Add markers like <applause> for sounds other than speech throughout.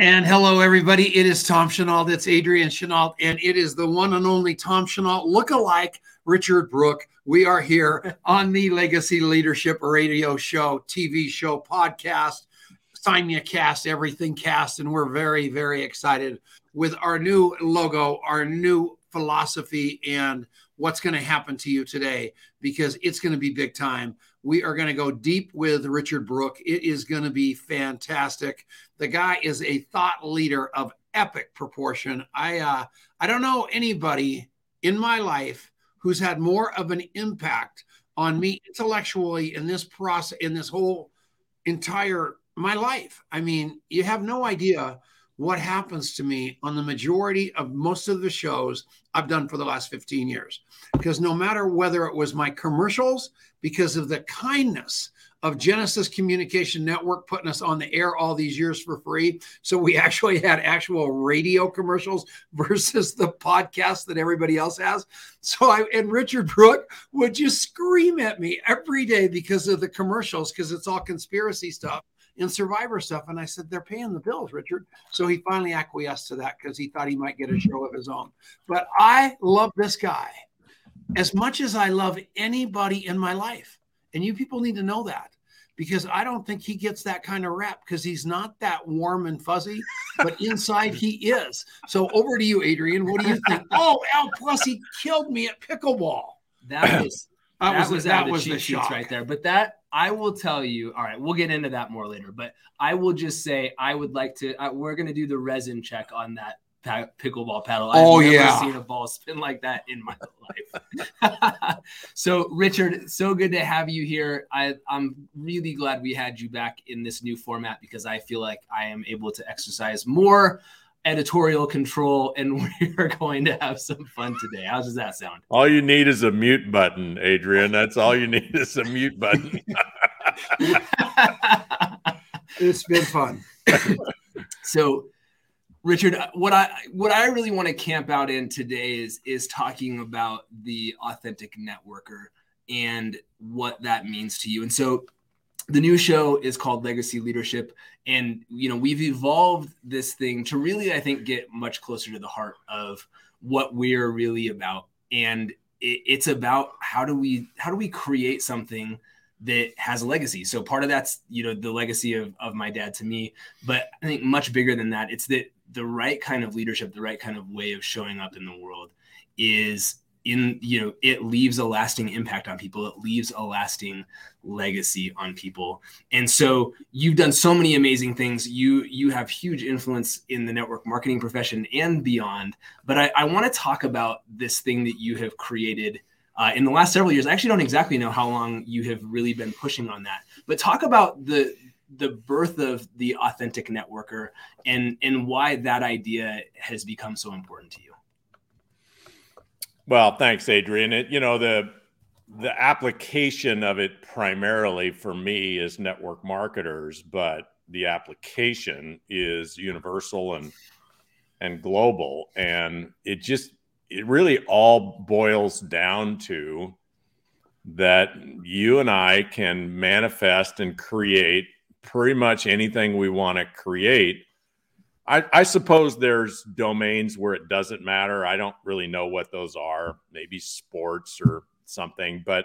And hello, everybody. It is Tom Chenault. That's Adrian Chenault. And it is the one and only Tom Chenault look-alike Richard Brooke. We are here on the Legacy Leadership Radio Show, TV show, podcast, simulcast, everything cast. And we're very, very excited with our new logo, our new philosophy, and what's going to happen to you today because it's going to be big time. We are going to go deep with Richard Brooke. It is going to be fantastic. The guy is a thought leader of epic proportion. I uh, I don't know anybody in my life who's had more of an impact on me intellectually in this process in this whole entire my life. I mean, you have no idea what happens to me on the majority of most of the shows I've done for the last 15 years. Because no matter whether it was my commercials, because of the kindness of Genesis Communication Network putting us on the air all these years for free. So we <laughs> actually had actual radio commercials <laughs> versus the podcast that everybody else has. So I and Richard Brooke would just scream at me every day because of the commercials, because it's all conspiracy stuff and survivor stuff. And I said, they're paying the bills, Richard. So he finally acquiesced to that because he thought he might get a mm-hmm. show of his own. But I love this guy as much as I love anybody in my life. And you people need to know that because I don't think he gets that kind of rap because he's not that warm and fuzzy, but <laughs> inside he is. So over to you, Adrian. What do you think? <laughs> Oh, Al plus he killed me at pickleball. That <clears throat> was that, that was, was that was the sheets right there. But that I will tell you. All right, we'll get into that more later. But I will just say I would like to. Uh, we're going to do the resin check on that pickleball paddle. I've oh never yeah, seen a ball spin like that in my <laughs> life. <laughs> so Richard, so good to have you here. I, I'm really glad we had you back in this new format because I feel like I am able to exercise more editorial control and <laughs> we're going to have some fun today. How does that sound? All you need is a mute button, Adrian. That's all you need is a mute button. it's been fun. so Richard, uh, what I what I really want to camp out in today is is talking about the authentic networker and what that means to you. And so the new show is called Legacy Leadership and you know we've evolved this thing to really i think get much closer to the heart of what we're really about and it, it's about how do we how do we create something that has a legacy so part of that's you know the legacy of, of my dad to me but i think much bigger than that it's that the right kind of leadership the right kind of way of showing up in the world is in you know it leaves a lasting impact on people. It leaves a lasting legacy on people. And so you've done so many amazing things. You you have huge influence in the network marketing profession and beyond. But i, I want to talk about this thing that you have created uh, in the last several years. I actually don't exactly know how long you have really been pushing on that. But talk about the the birth of the authentic networker and and why that idea has become so important to you well, thanks, Adrian. It, you know the the application of it primarily for me is network marketers, but the application is universal and and global, and it just it really all boils down to that you and I can manifest and create pretty much anything we want to create I, I, suppose there's domains where it doesn't matter. I don't really know what those are, maybe sports or something, but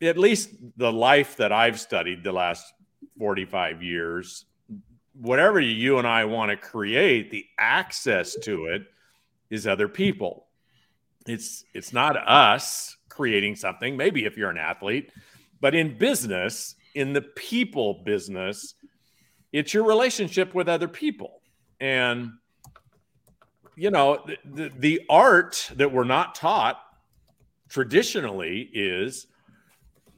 at least the life that I've studied the last 45 years, whatever you and I want to create, the access to it is other people. It's it's not us creating something, maybe if you're an athlete, but in business, in the people business, it's your relationship with other people. And you know the, the, the art that we're not taught traditionally is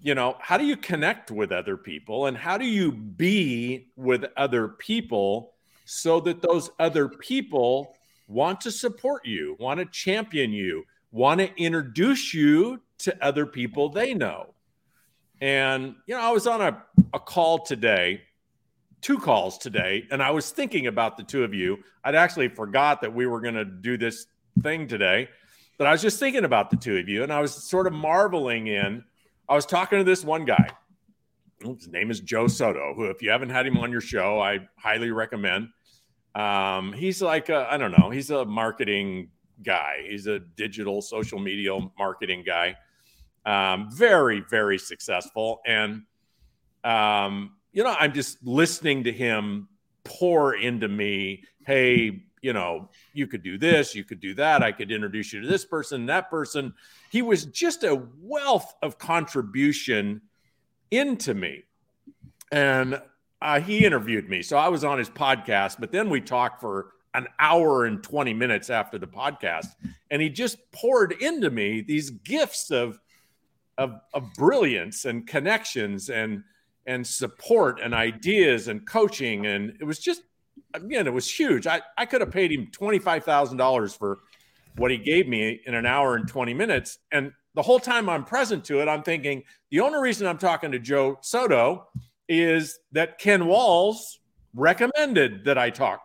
you know how do you connect with other people and how do you be with other people so that those other people want to support you want to champion you want to introduce you to other people they know and you know i was on a, a call today two calls today, and I was thinking about the two of you. I'd actually forgot that we were going to do this thing today, but I was just thinking about the two of you, and I was sort of marveling in. I was talking to this one guy. His name is Joe Soto, who, if you haven't had him on your show, I highly recommend. Um, he's like I don't know. He's a marketing guy. He's a digital social media marketing guy. Um, very very successful, and um, you know I'm just listening to him pour into me. Hey, you know, you could do this, you could do that. I could introduce you to this person, that person. He was just a wealth of contribution into me. And uh, he interviewed me. So I was on his podcast, but then we talked for an hour and 20 minutes after the podcast. And he just poured into me these gifts of, of, of brilliance and connections and, and support and ideas and coaching. And it was just again, it was huge. I, I could have paid him $25,000 for what he gave me in an hour and 20 minutes. And the whole time I'm present to it, I'm thinking the only reason I'm talking to Joe Soto is that Ken Walls recommended that I talk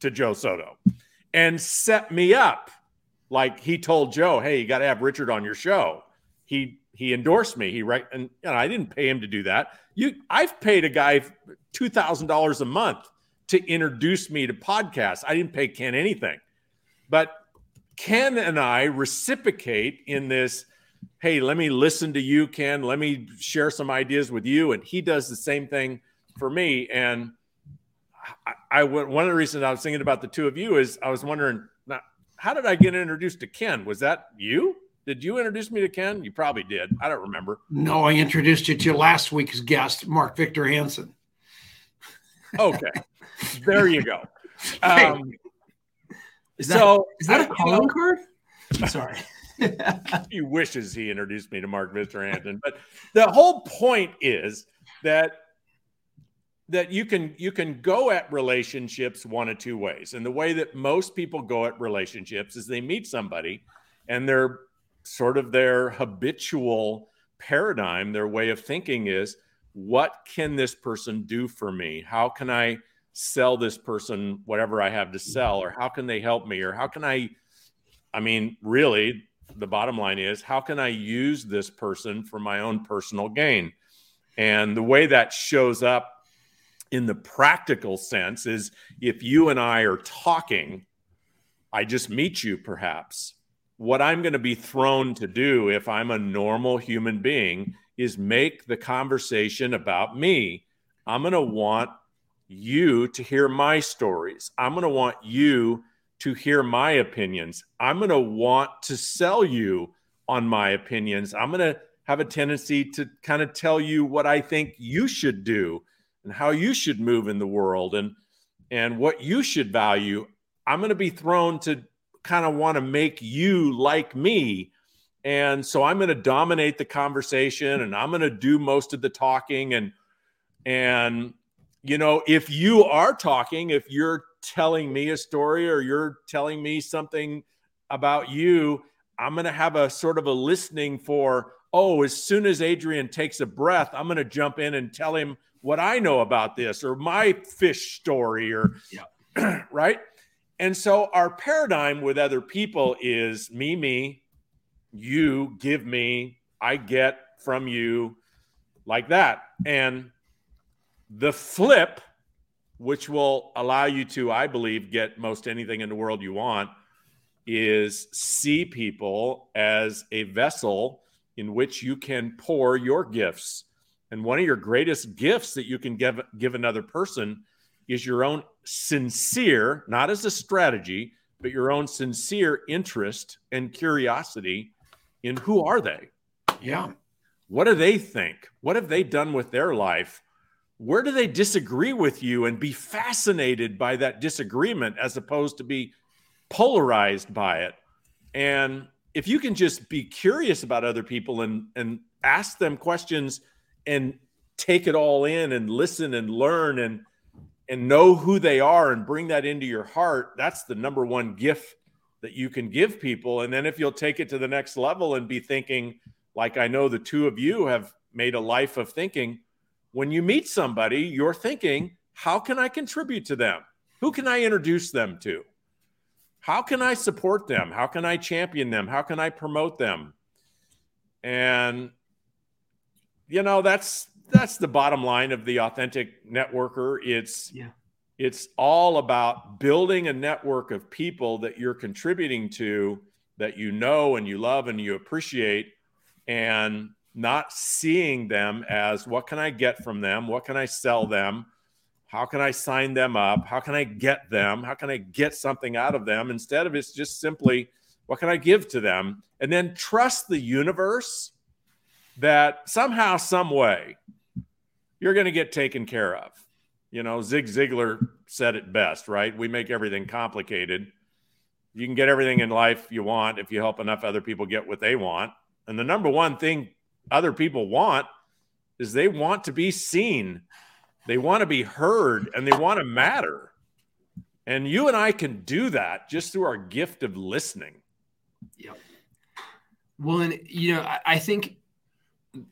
to Joe Soto and set me up. Like he told Joe, hey, you got to have Richard on your show. He he endorsed me. He right and you know, I didn't pay him to do that. You I've paid a guy two thousand dollars a month to introduce me to podcasts. I didn't pay Ken anything. But Ken and I reciprocate in this hey, let me listen to you, Ken. Let me share some ideas with you. And he does the same thing for me. And I, I one of the reasons I was thinking about the two of you is I was wondering, now, how did I get introduced to Ken? Was that you? Did you introduce me to Ken? You probably did. I don't remember. No, I introduced you to last week's guest, Mark Victor Hansen. Okay. there you go. <laughs> Um, is that, so is that a calling card? Sorry. <laughs> he wishes he introduced me to Mark Victor Hansen, but the whole point is that that you can you can go at relationships one of two ways. And the way that most people go at relationships is they meet somebody and their sort of their habitual paradigm, their way of thinking is what can this person do for me? How can I sell this person whatever I have to sell, or how can they help me, or how can I? I mean, really, the bottom line is how can I use this person for my own personal gain? And the way that shows up in the practical sense is if you and I are talking, I just meet you perhaps. What I'm going to be thrown to do if I'm a normal human being is make the conversation about me. I'm going to want you to hear my stories. I'm going to want you to hear my opinions. I'm going to want to sell you on my opinions. I'm going to have a tendency to kind of tell you what I think you should do and how you should move in the world and and what you should value. I'm going to be thrown to kind of want to make you like me. And so I'm going to dominate the conversation and I'm going to do most of the talking and and you know, if you are talking, if you're telling me a story or you're telling me something about you, I'm going to have a sort of a listening for, oh, as soon as Adrian takes a breath, I'm going to jump in and tell him what I know about this or my fish story or, yeah. <clears throat> right? And so our paradigm with other people is me, me, you give me, I get from you, like that. And the flip, which will allow you to, I believe, get most anything in the world you want, is see people as a vessel in which you can pour your gifts. And one of your greatest gifts that you can give, give another person is your own sincere, not as a strategy, but your own sincere interest and curiosity in who are they? Yeah. What do they think? What have they done with their life? where do they disagree with you and be fascinated by that disagreement as opposed to be polarized by it and if you can just be curious about other people and and ask them questions and take it all in and listen and learn and and know who they are and bring that into your heart that's the number one gift that you can give people and then if you'll take it to the next level and be thinking like I know the two of you have made a life of thinking when you meet somebody, you're thinking, how can I contribute to them? Who can I introduce them to? How can I support them? How can I champion them? How can I promote them? And you know, that's that's the bottom line of the authentic networker. It's yeah. It's all about building a network of people that you're contributing to that you know and you love and you appreciate and not seeing them as what can I get from them? What can I sell them? How can I sign them up? How can I get them? How can I get something out of them? Instead of it's just simply what can I give to them? And then trust the universe that somehow, some way, you're going to get taken care of. You know, Zig Ziglar said it best, right? We make everything complicated. You can get everything in life you want if you help enough other people get what they want. And the number one thing other people want is they want to be seen, they want to be heard, and they want to matter. And you and I can do that just through our gift of listening. Yep. Well, and you know, I, I think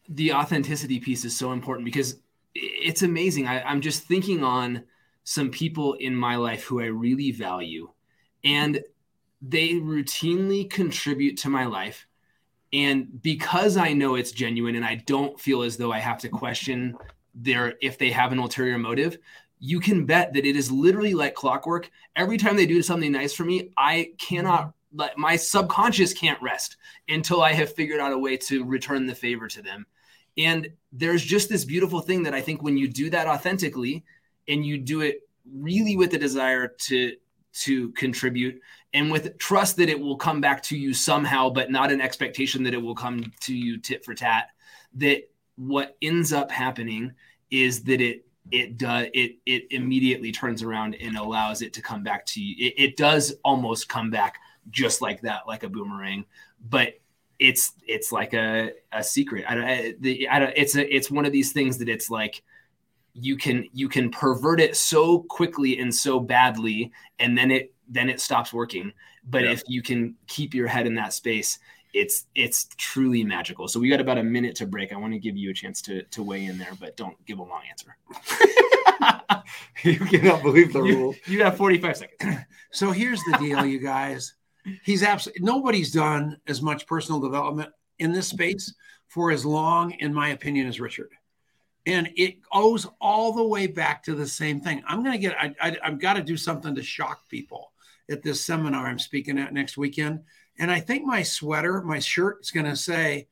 the authenticity piece is so important because it's amazing. I, I'm just thinking on some people in my life who I really value, and they routinely contribute to my life. And because I know it's genuine and I don't feel as though I have to question their if they have an ulterior motive, you can bet that it is literally like clockwork. Every time they do something nice for me, I cannot let my subconscious can't rest until I have figured out a way to return the favor to them. And there's just this beautiful thing that I think when you do that authentically and you do it really with the desire to to contribute and with trust that it will come back to you somehow but not an expectation that it will come to you tit for tat that what ends up happening is that it it does it it immediately turns around and allows it to come back to you. It, it does almost come back just like that like a boomerang but it's it's like a, a secret. I don't, I, the, I don't it's a it's one of these things that it's like you can you can pervert it so quickly and so badly and then it then it stops working. But yeah. if you can keep your head in that space it's it's truly magical. So we got about a minute to break. I want to give you a chance to to weigh in there but don't give a long answer. <laughs> You cannot believe the rule. you have 45 seconds. <clears throat> So here's the deal you guys he's absolutely nobody's done as much personal development in this space for as long in my opinion as richard and it goes all the way back to the same thing. I'm going to get, I, I, I've got to do something to shock people at this seminar I'm speaking at next weekend. And I think my sweater, my shirt is going to say,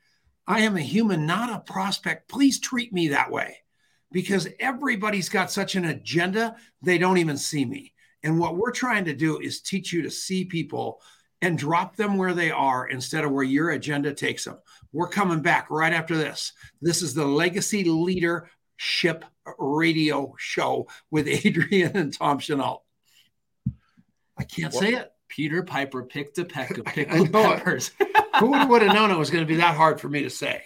I am a human, not a prospect. Please treat me that way because everybody's got such an agenda, they don't even see me. And what we're trying to do is teach you to see people and drop them where they are instead of where your agenda takes them. We're coming back right after this. This is the Legacy Leadership Radio Show with <laughs> Adrian and Tom Chenault. I can't say it. Peter Piper picked a peck of pickled peppers. <laughs> Who would have known it was going to be that hard for me to say?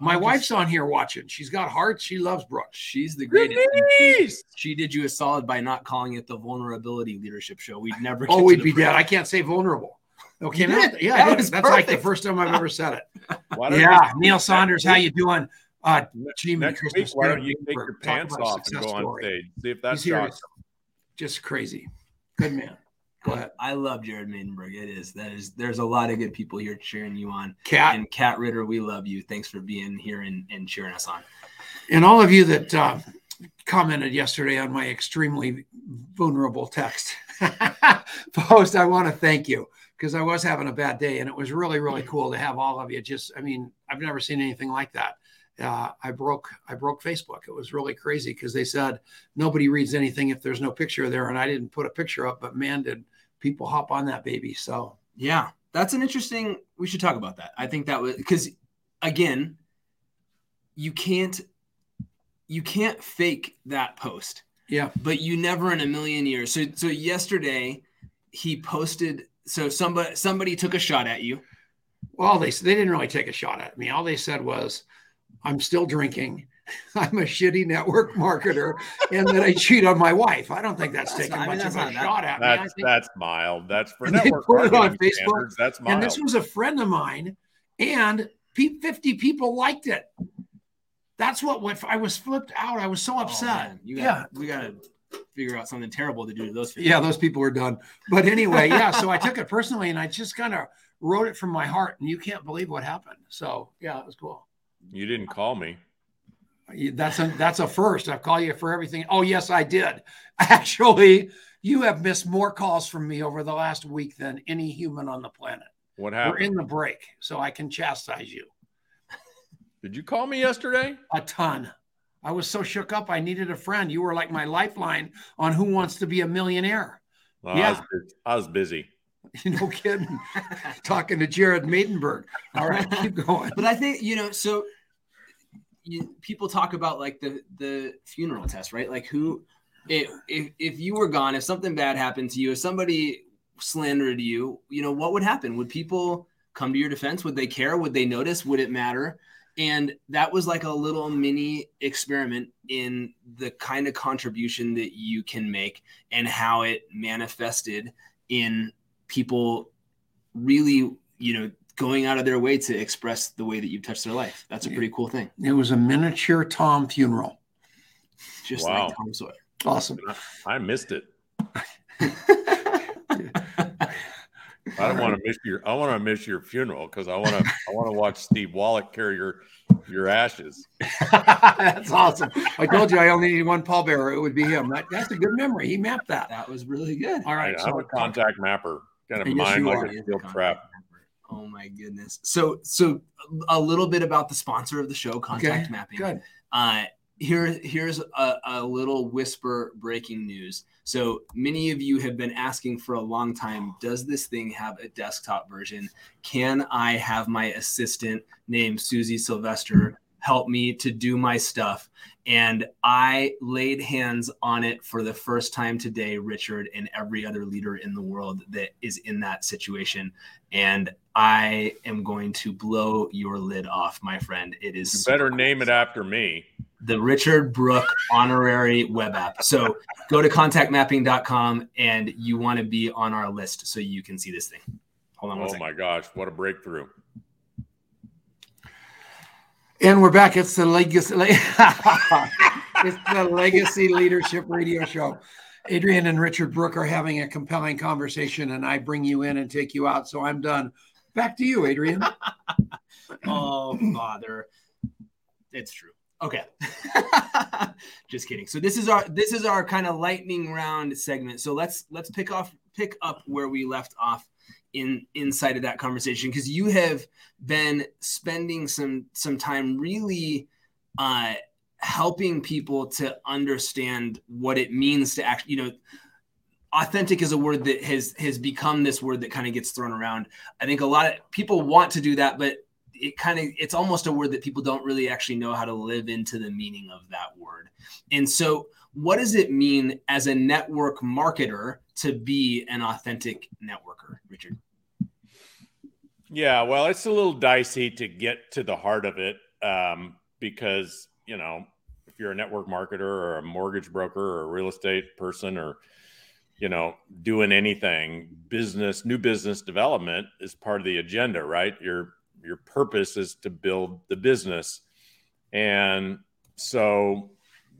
My I'm wife's just, on here watching. She's got heart. She loves Brooke. She's the greatest. She, she, did you a solid by not calling it the Vulnerability Leadership Show. We'd never. Oh, <laughs> we'd be dead. I can't say vulnerable. Okay, now, yeah, that that's perfect. like the first time I've ever said it. <laughs> yeah, Neil Saunders, how you doing? Uh, next week, why don't you take your pants off and go on stage? See if that's awesome. Just crazy. Good man. Go ahead. I love Jared Maidenberg. It is that is. There's a lot of good people here cheering you on. Cat and Cat Ritter, we love you. Thanks for being here and, and cheering us on. And all of you that uh, commented yesterday on my extremely vulnerable text <laughs> post, I want to thank you because I was having a bad day, and it was really really cool to have all of you. Just, I mean, I've never seen anything like that. Uh, I broke I broke Facebook. It was really crazy because they said nobody reads anything if there's no picture there, and I didn't put a picture up, but man, did people hop on that baby. So yeah, that's an interesting. We should talk about that. I think that was because again, you can't you can't fake that post. Yeah, but you never in a million years. So so yesterday he posted so somebody somebody took a shot at you. Well, they they didn't really take a shot at me. All they said was, "I'm still drinking. <laughs> I'm a shitty network marketer, and that I cheat on my wife." I don't think that's, that's taking not, much I mean, of a shot at that's, me. Think, that's mild. That's for <laughs> network put it on Facebook. Standards. That's mild. And this was a friend of mine, and 50 people liked it. That's what went. I was flipped out. I was so oh, upset. Oh, got, yeah, we got to figure out something terrible to do to those people. Yeah, those people were done. But anyway, yeah. So I took it personally and I just kind of wrote it from my heart, and you can't believe what happened. So yeah, it was cool. You didn't call me. That's a that's a first. I've called you for everything. Oh yes, I did. <laughs> Actually, you have missed more calls from me over the last week than any human on the planet. What happened? We're in the break, so I can chastise you. Did you call me yesterday? A ton. I was so shook up. I needed a friend. You were like my lifeline on Who Wants to Be a Millionaire. Well, yeah, I was, I was busy. <laughs> no kidding. <laughs> Talking to Jared Maidenberg. All right, keep going. But I think you know, so you, people talk about like the the funeral test, right? Like who, if, if if you were gone, if something bad happened to you, if somebody slandered you, you know, what would happen? Would people come to your defense? Would they care? Would they notice? Would it matter? And that was like a little mini experiment in the kind of contribution that you can make and how it manifested in people really, you know, going out of their way to express the way that you've touched their life. That's a pretty cool thing. It was a miniature Tom funeral. Just wow. like Tom Sawyer. Awesome. I missed it. <laughs> I don't want to miss your. I want to miss your funeral because I want to. <laughs> I want to watch Steve Wallach carry your your ashes. <laughs> that's awesome. I told you I only need one pallbearer. It would be him. That, that's a good memory. He mapped that. That was really good. All right, I, am so, a contact mapper. Kind of mind like a steel trap. Oh my goodness. So so a little bit about the sponsor of the show, Contact okay, Mapping. Good. Uh, here here's a, a little whisper breaking news. So many of you have been asking for a long time, does this thing have a desktop version? Can I have my assistant named Susie Sylvester help me to do my stuff? And I laid hands on it for the first time today, Richard, and every other leader in the world that is in that situation. And I am going to blow your lid off, my friend. It is you better name it after me. The Richard Brooke honorary web app. So go to contactmapping.com and you want to be on our list so you can see this thing. Hold on. Oh my gosh, what a breakthrough. And we're back. It's the legacy. <laughs> it's the Legacy Leadership Radio Show. Adrian and Richard Brooke are having a compelling conversation, and I bring you in and take you out. So I'm done. Back to you, Adrian. <laughs> oh, father, it's true. Okay, <laughs> just kidding. So this is our this is our kind of lightning round segment. So let's let's pick off pick up where we left off in inside of that conversation because you have been spending some some time really uh, helping people to understand what it means to actually you know authentic is a word that has has become this word that kind of gets thrown around i think a lot of people want to do that but it kind of it's almost a word that people don't really actually know how to live into the meaning of that word and so what does it mean as a network marketer to be an authentic networker, Richard? Yeah, well, it's a little dicey to get to the heart of it um, because, you know, if you're a network marketer or a mortgage broker or a real estate person or, you know, doing anything, business, new business development is part of the agenda, right? Your your purpose is to build the business. And so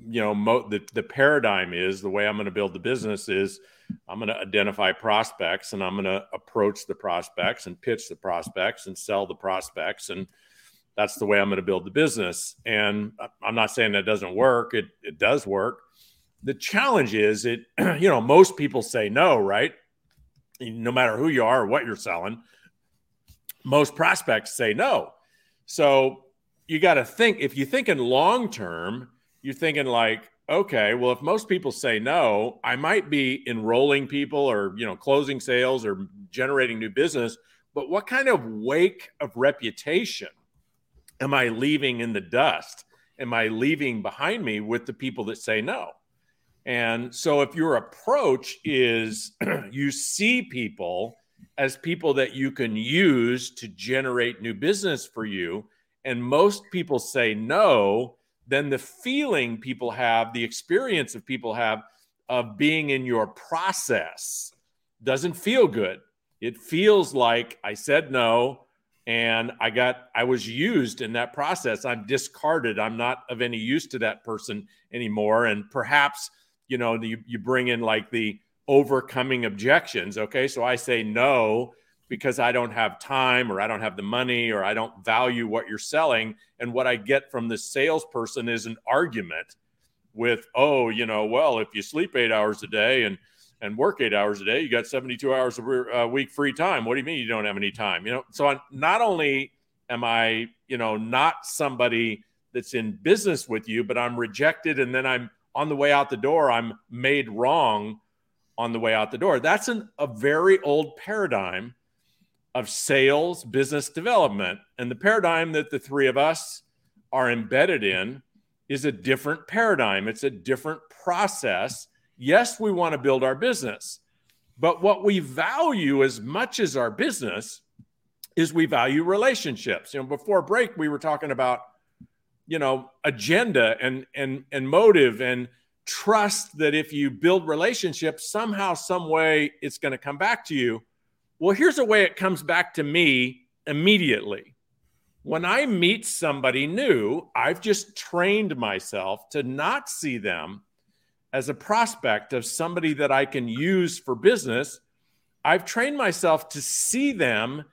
you know mo- the, the paradigm is the way i'm going to build the business is i'm going to identify prospects and i'm going to approach the prospects and pitch the prospects and sell the prospects. And that's the way i'm going to build the business. And i'm not saying that doesn't work. It, it does work. The challenge is it <clears throat> you know most people say no right? No matter who you are or what you're selling most prospects say no so you got to think if you think in long term you're thinking like, okay, well, if most people say no, I might be enrolling people or you know closing sales or generating new business. But what kind of wake of reputation am I leaving in the dust? Am I leaving behind me with the people that say no? And so, if your approach is <clears throat> you see people as people that you can use to generate new business for you, and most people say no, then the feeling people have, the experience of people have of being in your process doesn't feel good. It feels like I said no and I got I was used in that process. I'm discarded. I'm not of any use to that person anymore and perhaps you know you, you bring in like the overcoming objections, okay? So I say no because I don't have time or I don't have the money or I don't value what you're selling. And what I get from the salesperson is an argument with, oh, you know, well, if you sleep eight hours a day and and work eight hours a day, you got 72 hours a week free time. What do you mean you don't have any time? You know, so I'm, not only am I, you know, not somebody that's in business with you, but I'm rejected and then I'm on the way out the door, I'm made wrong on the way out the door. That's an, a very old paradigm of sales, business development. And the paradigm that the three of us are embedded in is a different paradigm, it's a different process. Yes, we want to build our business, but what we value as much as our business is we value relationships. You know, before break, we were talking about you know agenda and and and motive and trust that if you build relationships somehow some way it's going to come back to you. Well here's a way it comes back to me immediately. When i meet somebody new i've just trained myself to not see them as a prospect of somebody that i can use for business. I've trained myself to see them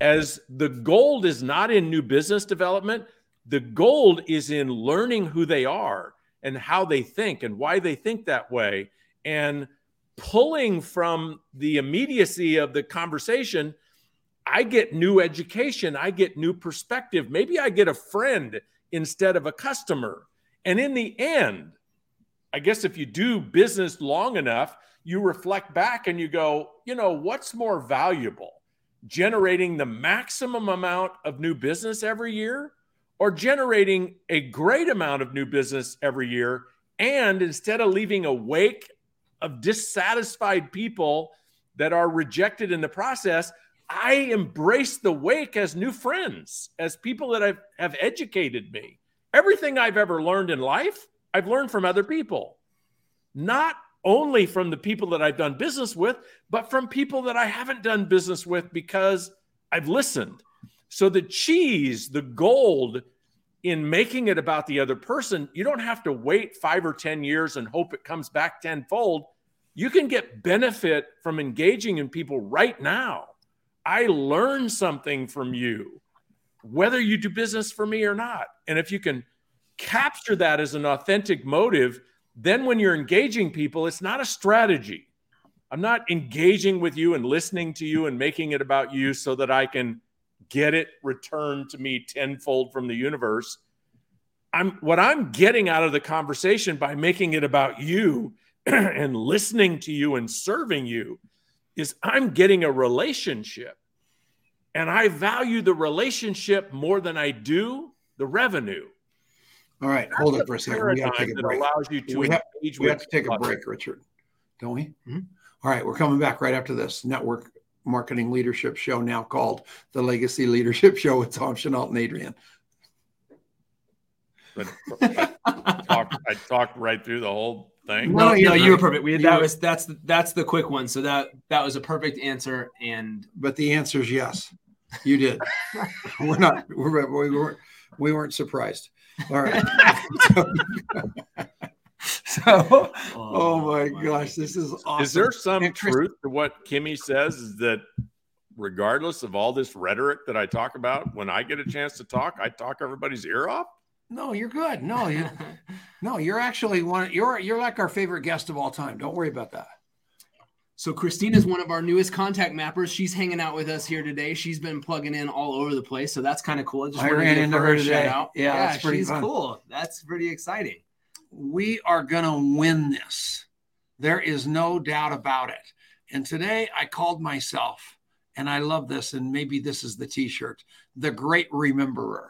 as the gold is not in new business development. The gold is in learning who they are and how they think and why they think that way. And pulling from the immediacy of the conversation i get new education i get new perspective. Maybe i get a friend instead of a customer. And in the end i guess if you do business long enough you reflect back and you go you know what's more valuable? Generating the maximum amount of new business every year or generating a great amount of new business every year. And instead of leaving a wake of dissatisfied people that are rejected in the process, I embrace the wake as new friends, as people that have, have educated me. Everything I've ever learned in life, I've learned from other people, not only from the people that I've done business with, but from people that I haven't done business with because I've listened so the cheese, the gold in making it about the other person, you don't have to wait five or 10 years and hope it comes back tenfold. You can get benefit from engaging in people right now. I learn something from you, whether you do business for me or not. And if you can capture that as an authentic motive, then when you're engaging people, it's not a strategy. I'm not engaging with you and listening to you and making it about you so that I can get it returned to me tenfold from the universe. I'm what I'm getting out of the conversation by making it about you <clears throat> and listening to you and serving you is I'm getting a relationship. And I value the relationship more than I do the revenue. All right, That's hold it for a second. We have to take a break. Allows you to we have, we have to take a break, Richard. Don't we? Mm-hmm. All right, we're coming back right after this network marketing leadership show now called the Legacy Leadership Show with Tom Chenault and Adrian. But I, talked, I talked right through the whole thing. No, no, you, you were perfect. We, that was that's the, that's the quick one. So that that was a perfect answer. And but the answer is yes, you did. <laughs> we're not. We're, we weren't. We weren't surprised. All right. So, <laughs> <laughs> <laughs> oh, oh my gosh, this is awesome. Is there some truth to what Kimmy says? Is that regardless of all this rhetoric that I talk about, when I get a chance to talk, I talk everybody's ear off? No, you're good. No, you, <laughs> no, you're actually one. You're you're like our favorite guest of all time. Don't worry about that. So Christina is one of our newest contact mappers. She's hanging out with us here today. She's been plugging in all over the place, so that's kind of cool. I just I ran into her, her today. Yeah, yeah she's fun. cool. That's pretty exciting we are going to win this. There is no doubt about it. And today I called myself, and I love this, and maybe this is the t shirt, the great rememberer.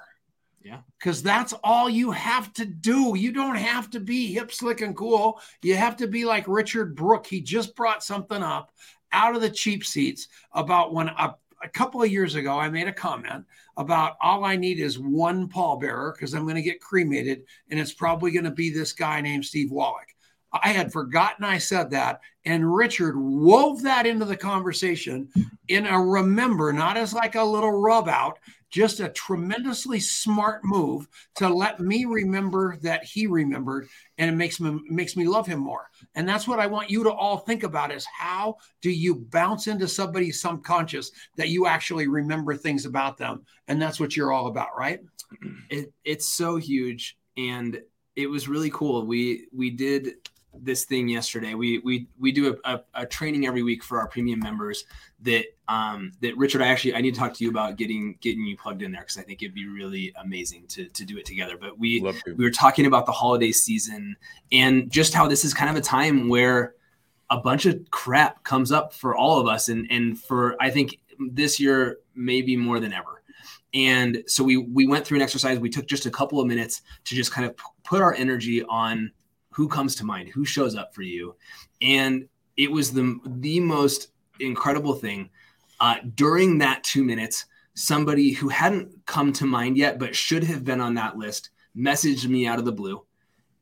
Yeah. Because that's all you have to do. You don't have to be hip, slick, and cool. You have to be like Richard Brooke. He just brought something up out of the cheap seats about when a a couple of years ago, I made a comment about all I need is one pallbearer because I'm going to get cremated, and it's probably going to be this guy named Steve Wallach. I had forgotten I said that, and Richard wove that into the conversation in a remember, not as like a little rub out, just a tremendously smart move to let me remember that he remembered and it makes me makes me love him more. And that's what i want you to all think about is how do you bounce into somebody's subconscious that you actually remember things about them? And that's what you're all about right? <clears throat> It, it's so huge and it was really cool. We we did this thing yesterday. We we we do a, a, a, training every week for our premium members that um that Richard I actually I need to talk to you about getting getting you plugged in there because I think it'd be really amazing to to do it together. But we we were talking about the holiday season and just how this is kind of a time where a bunch of crap comes up for all of us and and for I think this year maybe more than ever. And so we we went through an exercise. We took just a couple of minutes to just kind of put our energy on who comes to mind who shows up for you. And it was the the most incredible thing uh, during that two minutes somebody who hadn't come to mind yet but should have been on that list messaged me out of the blue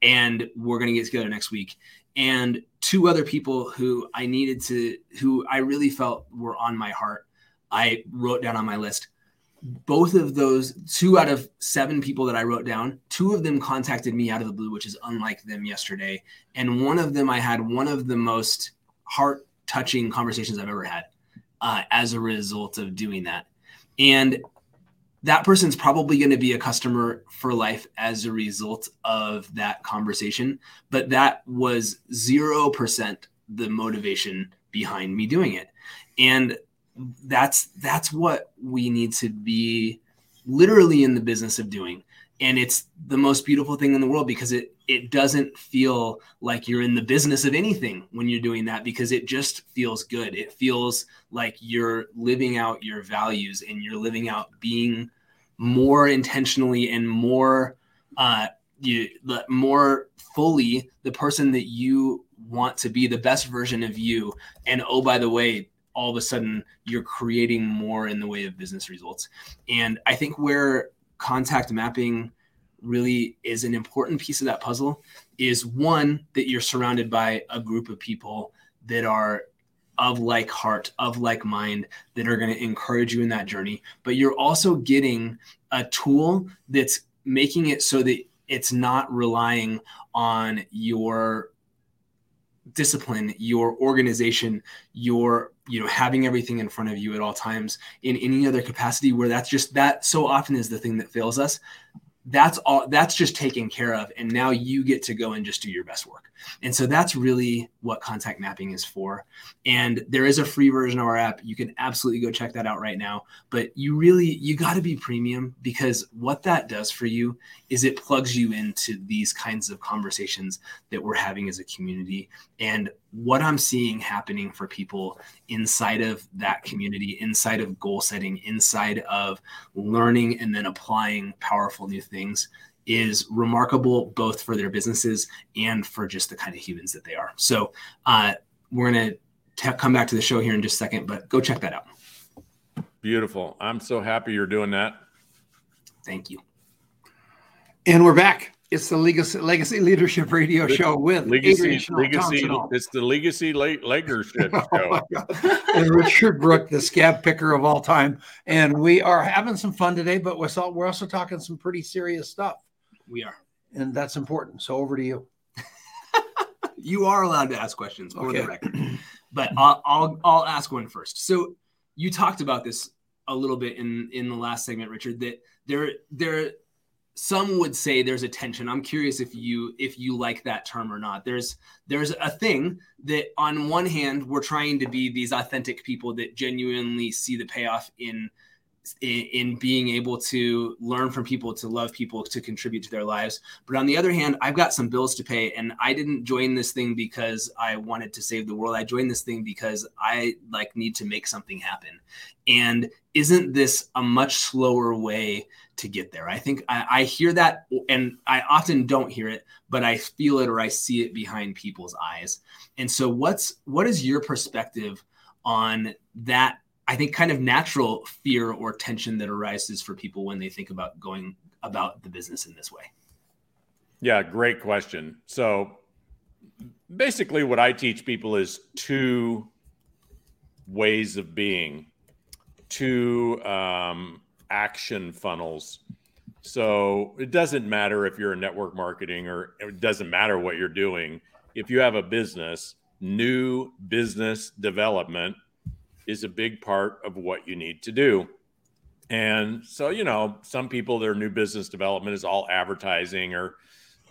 and we're going to get together next week. And two other people who i needed to who i really felt were on my heart i wrote down on my list both of those two out of seven people that I wrote down, two of them contacted me out of the blue, which is unlike them yesterday. And one of them, I had one of the most heart touching conversations I've ever had uh, as a result of doing that. And that person's probably going to be a customer for life as a result of that conversation. But that was 0% the motivation behind me doing it. And that's that's what we need to be literally in the business of doing. And it's the most beautiful thing in the world because it it doesn't feel like you're in the business of anything when you're doing that because it just feels good. It feels like you're living out your values and you're living out being more intentionally and more uh you more fully the person that you want to be the best version of you. And oh by the way all of a sudden you're creating more in the way of business results. And I think where contact mapping really is an important piece of that puzzle is one that you're surrounded by a group of people that are of like heart, of like mind, that are going to encourage you in that journey. But you're also getting a tool that's making it so that it's not relying on your discipline, your organization, your you know having everything in front of you at all times in any other capacity where that's just that so often is the thing that fails us. That's all that's just taken care of. And now you get to go and just do your best work. And so that's really what contact mapping is for. And there is a free version of our app. You can absolutely go check that out right now. But you really you got to be premium because what that does for you is it plugs you into these kinds of conversations that we're having as a community. And what i'm seeing happening for people inside of that community inside of goal setting inside of learning and then applying powerful new things is remarkable both for their businesses and for just the kind of humans that they are. So uh, we're going to come back to the show here in just a second, but go check that out. Beautiful. I'm so happy you're doing that. Thank you. And we're back. It's the Legacy, Legacy Leadership Radio Show with Legacy. Legacy. It's the Legacy Leadership <laughs> oh Show. and Richard Brooke, the scab picker of all time, and we are having some fun today. But we're also, we're also talking some pretty serious stuff. We are. And that's important. So over to you. <laughs> you are allowed to ask questions for okay. the record, but I'll, I'll, I'll ask one first. So you talked about this a little bit in in the last segment, Richard. That there there some would say there's a tension. I'm curious if you if you like that term or not. There's there's a thing that on one hand we're trying to be these authentic people that genuinely see the payoff in in, being able to learn from people, to love people, to contribute to their lives. But on the other hand, I've got some bills to pay, and I didn't join this thing because I wanted to save the world. I joined this thing because I like need to make something happen. And isn't this a much slower way to get there? I think I, I hear that, and I often don't hear it, but I feel it or I see it behind people's eyes. And so, what's what is your perspective on that I think kind of natural fear or tension that arises for people when they think about going about the business in this way? Yeah, great question. So basically, what I teach people is two ways of being, two um, action funnels. So it doesn't matter if you're a network marketing or it doesn't matter what you're doing. If you have a business, new business development is a big part of what you need to do. And so, you know, some people their new business development is all advertising or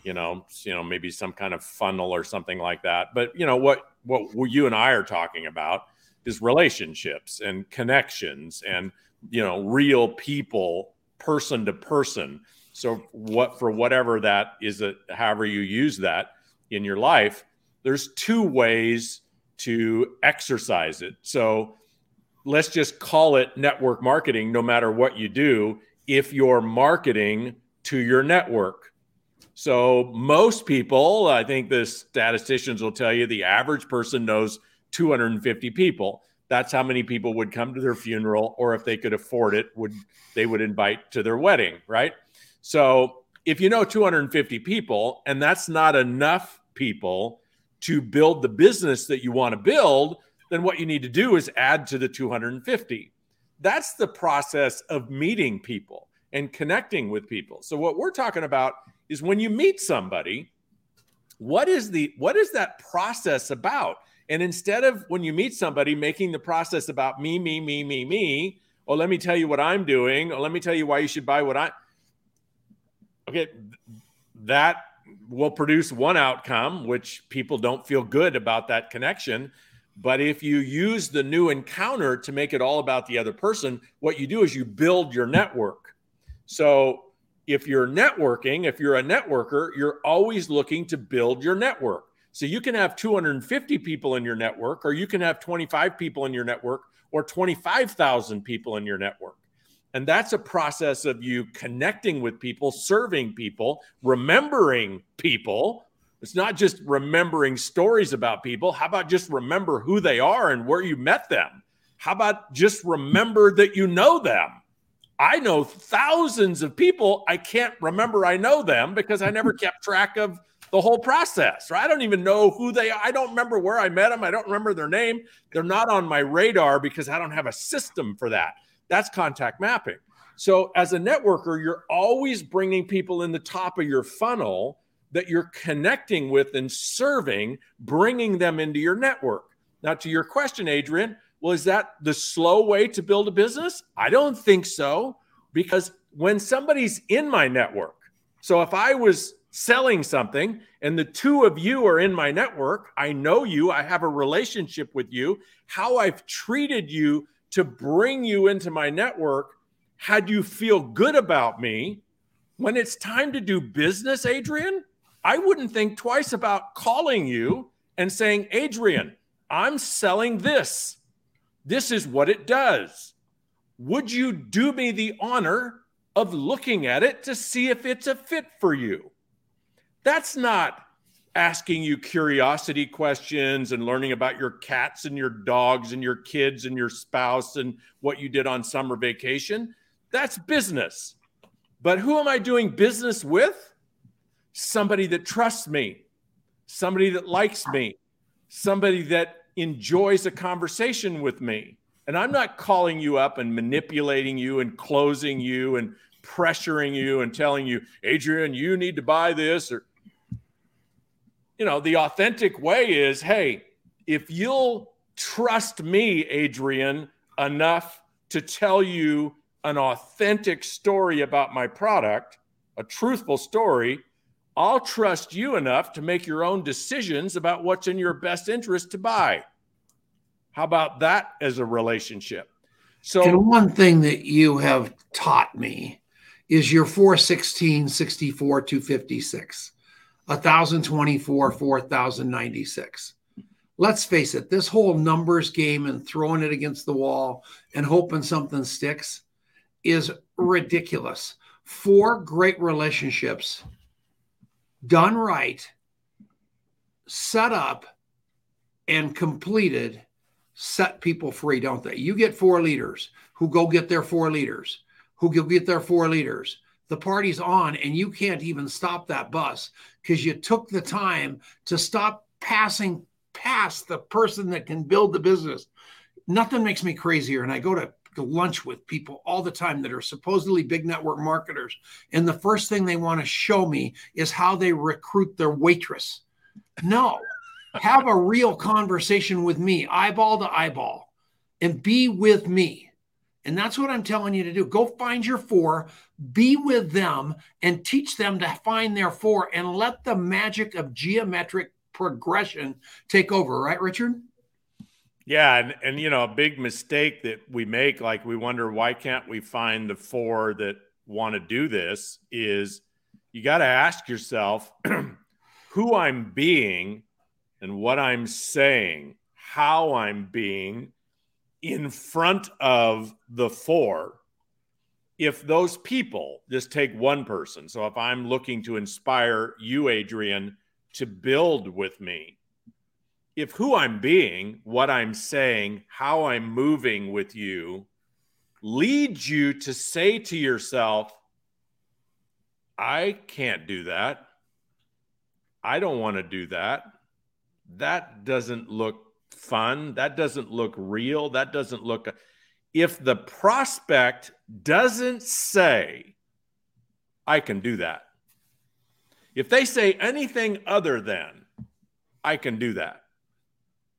you know, you know, maybe some kind of funnel or something like that. But you know what what you and I are talking about is relationships and connections and you know real people person to person. So what for whatever that is, a, however you use that in your life, there's two ways to exercise it. So let's just call it network marketing no matter what you do if you're marketing to your network so most people, I think the statisticians will tell you the average person knows 250 people. That's how many people would come to their funeral, or if they could afford it, would they would invite to their wedding, right? So if you know 250 people, and that's not enough people to build the business that you want to build, then what you need to do is add to the 250. That's the process of meeting people and connecting with people. So what we're talking about is when you meet somebody, what is the what is that process about? And instead of when you meet somebody making the process about me, me, me, me, me, or oh, let me tell you what I'm doing, or let me tell you why you should buy what I okay, that will produce one outcome, which people don't feel good about that connection. But if you use the new encounter to make it all about the other person, what you do is you build your network. So if you're networking, if you're a networker, you're always looking to build your network. So you can have 250 people in your network, or you can have 25 people in your network, or 25,000 people in your network. And that's a process of you connecting with people, serving people, remembering people. It's not just remembering stories about people. How about just remember who they are and where you met them? How about just remember that you know them? I know thousands of people. I can't remember I know them because I never <laughs> kept track of the whole process. Right? I don't even know who they are. I don't remember where I met them. I don't remember their name. They're not on my radar because I don't have a system for that. That's contact mapping. So, as a networker, you're always bringing people in the top of your funnel that you're connecting with and serving, bringing them into your network. Now, to your question, Adrian, well, is that the slow way to build a business? I don't think so, because when somebody's in my network, so if I was selling something and the two of you are in my network, I know you, I have a relationship with you, how I've treated you to bring you into my network, had you feel good about me, when it's time to do business, Adrian, I wouldn't think twice about calling you and saying, Adrian, I'm selling this. This is what it does. Would you do me the honor of looking at it to see if it's a fit for you? That's not asking you curiosity questions and learning about your cats and your dogs and your kids and your spouse and what you did on summer vacation. That's business. But who am I doing business with? Somebody that trusts me, somebody that likes me, somebody that enjoys a conversation with me. And I'm not calling you up and manipulating you and closing you and pressuring you and telling you, Adrian, you need to buy this or you know, the authentic way is, hey, if you'll trust me, Adrian, enough to tell you an authentic story about my product, a truthful story, I'll trust you enough to make your own decisions about what's in your best interest to buy. How about that as a relationship? So, and one thing that you have taught me is your 416, 64, 256, 1024, 4096. Let's face it, this whole numbers game and throwing it against the wall and hoping something sticks is ridiculous. Four great relationships done right, set up, and completed set people free, don't they? You get four leaders who go get their four leaders, who go get their four leaders. The party's on, and you can't even stop that bus because you took the time to stop passing past the person that can build the business. Nothing makes me crazier. And I go to lunch with people all the time that are supposedly big network marketers. And the first thing they want to show me is how they recruit their waitress. No, have a real conversation with me, eyeball to eyeball, and be with me. And that's what I'm telling you to do. Go find your four, be with them, and teach them to find their four, and let the magic of geometric progression take over. Right, Richard? Yeah, and and you know a big mistake that we make, like we wonder why can't we find the four that want to do this, is you got to ask yourself <clears throat> who I'm being and what I'm saying, how I'm being in front of the four. If those people just take one person, so if I'm looking to inspire you, Adrian, to build with me, if who I'm being, what I'm saying, how I'm moving with you leads you to say to yourself, I can't do that. I don't want to do that. That doesn't look fun. That doesn't look real. That doesn't look. If the prospect doesn't say, I can do that, if they say anything other than, I can do that,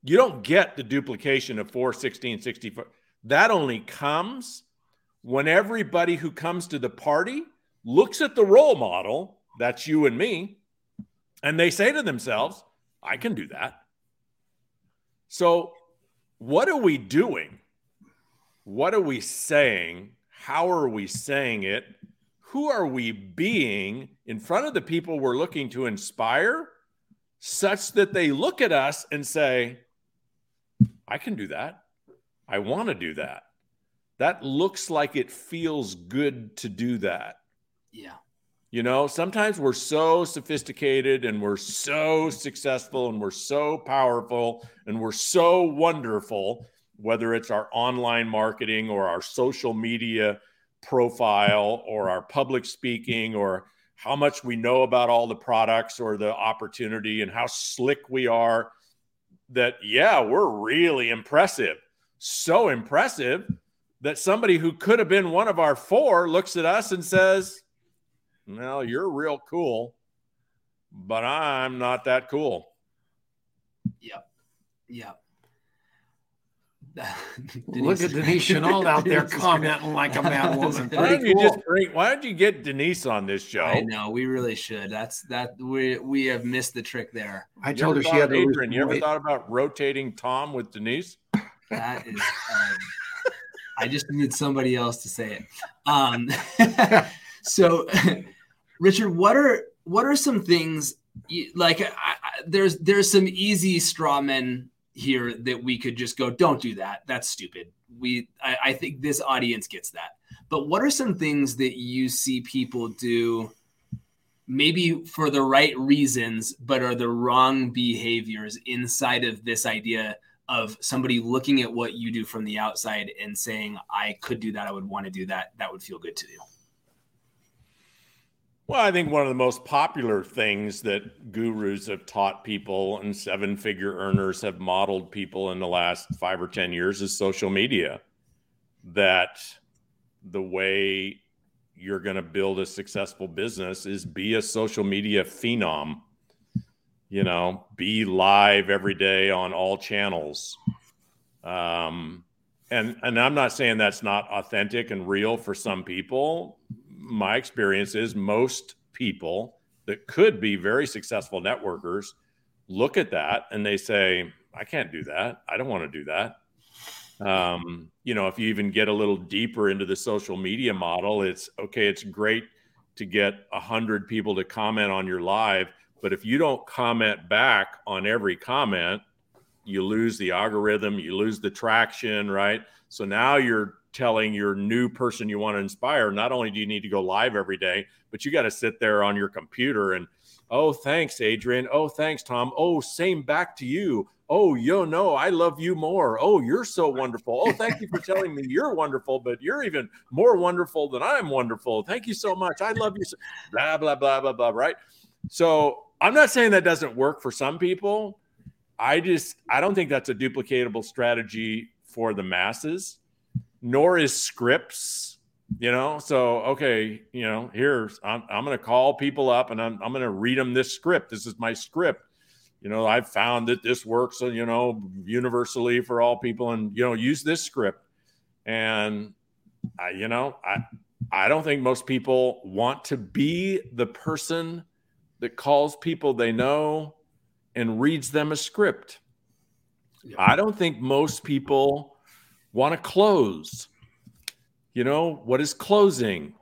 you don't get the duplication of 4, 16, 64. That only comes when everybody who comes to the party looks at the role model, that's you and me, and they say to themselves, I can do that. So, what are we doing? What are we saying? How are we saying it? Who are we being in front of the people we're looking to inspire such that they look at us and say, I can do that. I want to do that. That looks like it feels good to do that. Yeah. You know, sometimes we're so sophisticated and we're so successful and we're so powerful and we're so wonderful, whether it's our online marketing or our social media profile or our public speaking or how much we know about all the products or the opportunity and how slick we are that, yeah, we're really impressive. So impressive that somebody who could have been one of our four looks at us and says, Well, you're real cool, but I'm not that cool. Yep. Yep. <laughs> Look at Denise Chenault out there <laughs> commenting like a mad woman. <laughs> Why don't you cool. just bring, why don't you get Denise on this show? I know we really should. That's that we we have missed the trick there. I you told her she had Adrian. You ever thought about rotating Tom with Denise? That is. Um, I just need somebody else to say it. Um, so, Richard, what are what are some things you, like? I, I, there's there's some easy straw men here that we could just go, don't do that. That's stupid. We, I, I think this audience gets that. But what are some things that you see people do? maybe for the right reasons, but are the wrong behaviors inside of this idea of somebody looking at what you do from the outside and saying, I could do that. I would want to do that. That would feel good to you. Well, I think one of the most popular things that gurus have taught people and seven figure earners have modeled people in the last five or 10 years is social media. That the way you're going to build a successful business is be a social media phenom. You know, be live every day on all channels. Um, and and I'm not saying that's not authentic and real for some people my experience is most people that could be very successful networkers look at that and they say, I can't do that. I don't want to do that. Um, you know, if you even get a little deeper into the social media model, it's okay, it's great to get a hundred people to comment on your live, but if you don't comment back on every comment, you lose the algorithm, you lose the traction, right? So now you're telling your new person you want to inspire, not only do you need to go live every day, but you got to sit there on your computer and, oh, thanks, Adrian. Oh, thanks, Tom. Oh, same back to you. Oh, yo, no, I love you more. Oh, you're so wonderful. Oh, thank you for telling me you're wonderful, but you're even more wonderful than I'm wonderful. Thank you so much. I love you. So, blah, blah, blah, blah, blah. Right. So I'm not saying that doesn't work for some people. I just, I don't think that's a duplicatable strategy for the masses nor is scripts. You know, so okay, you know, here's I'm I'm going to call people up and I'm I'm going to read them this script. This is my script. You know, I've found that this works, you know, universally for all people, and you know, use this script. And I, you know, I I don't think most people want to be the person that calls people they know and reads them a script. Yeah. I don't think most people want to close. You know, what is closing?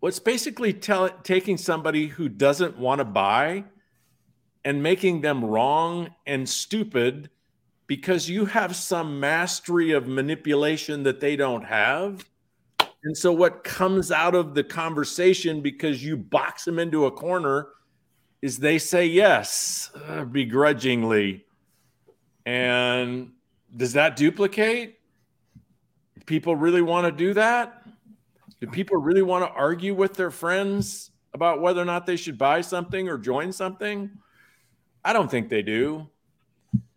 What's basically tell, taking somebody who doesn't want to buy and making them wrong and stupid because you have some mastery of manipulation that they don't have. And so, what comes out of the conversation because you box them into a corner is they say yes uh, begrudgingly. And does that duplicate? People really want to do that? Do people really want to argue with their friends about whether or not they should buy something or join something? I don't think they do.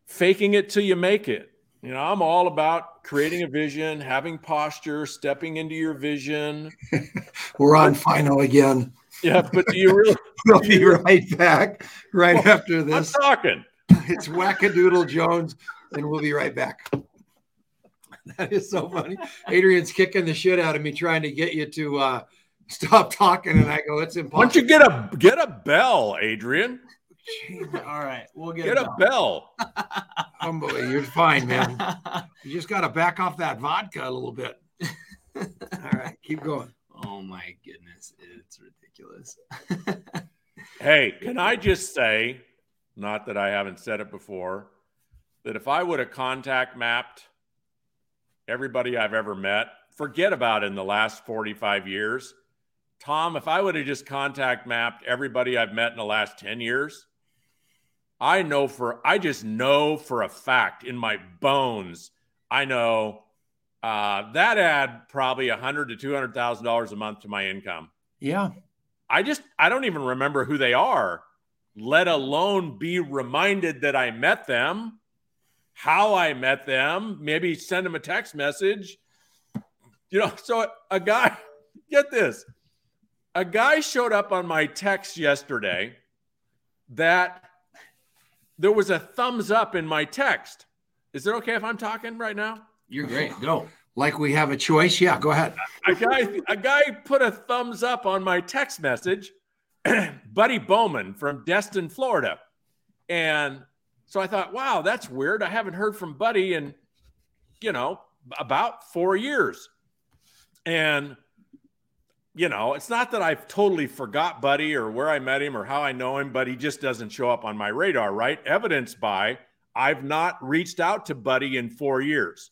Faking it till you make it. You know, I'm all about creating a vision, having posture, stepping into your vision. <laughs> We're on final again. Yeah, but do you really? <laughs> we'll be right back right well, after this. I'm talking. <laughs> It's Wackadoodle Jones, and we'll be right back. <laughs> That is so funny. Adrian's kicking the shit out of me, trying to get you to uh, stop talking, and I go, "It's impossible." Why don't you get a get a bell, Adrian? All right, we'll get, get a bell. bell. <laughs> you're fine, man. <laughs> You just got to back off that vodka a little bit. All right, keep going. Oh my goodness, it's ridiculous. hey, can I just say, not that I haven't said it before, that if I would have contact mapped everybody I've ever met, forget about in the last 45 years. Tom, if I would have just contact mapped everybody I've met in the last 10 years, I know for I just know for a fact in my bones, I know uh, that add probably a hundred to two hundred thousand dollars a month to my income. Yeah. I just I don't even remember who they are, let alone be reminded that I met them, how I met them, maybe send them a text message. You know, so a guy, <laughs> get this. A guy showed up on my text yesterday that there was a thumbs up in my text. Is it okay if I'm talking right now? You're great. Go. Like we have a choice. Yeah, go ahead. A guy, a guy put a thumbs up on my text message, <clears throat> Buddy Bowman from Destin, Florida. And so I thought, wow, that's weird. I haven't heard from Buddy in, you know, about four years. And you know, it's not that I've totally forgot Buddy or where I met him or how I know him, but he just doesn't show up on my radar, right? Evidenced by I've not reached out to Buddy in four years.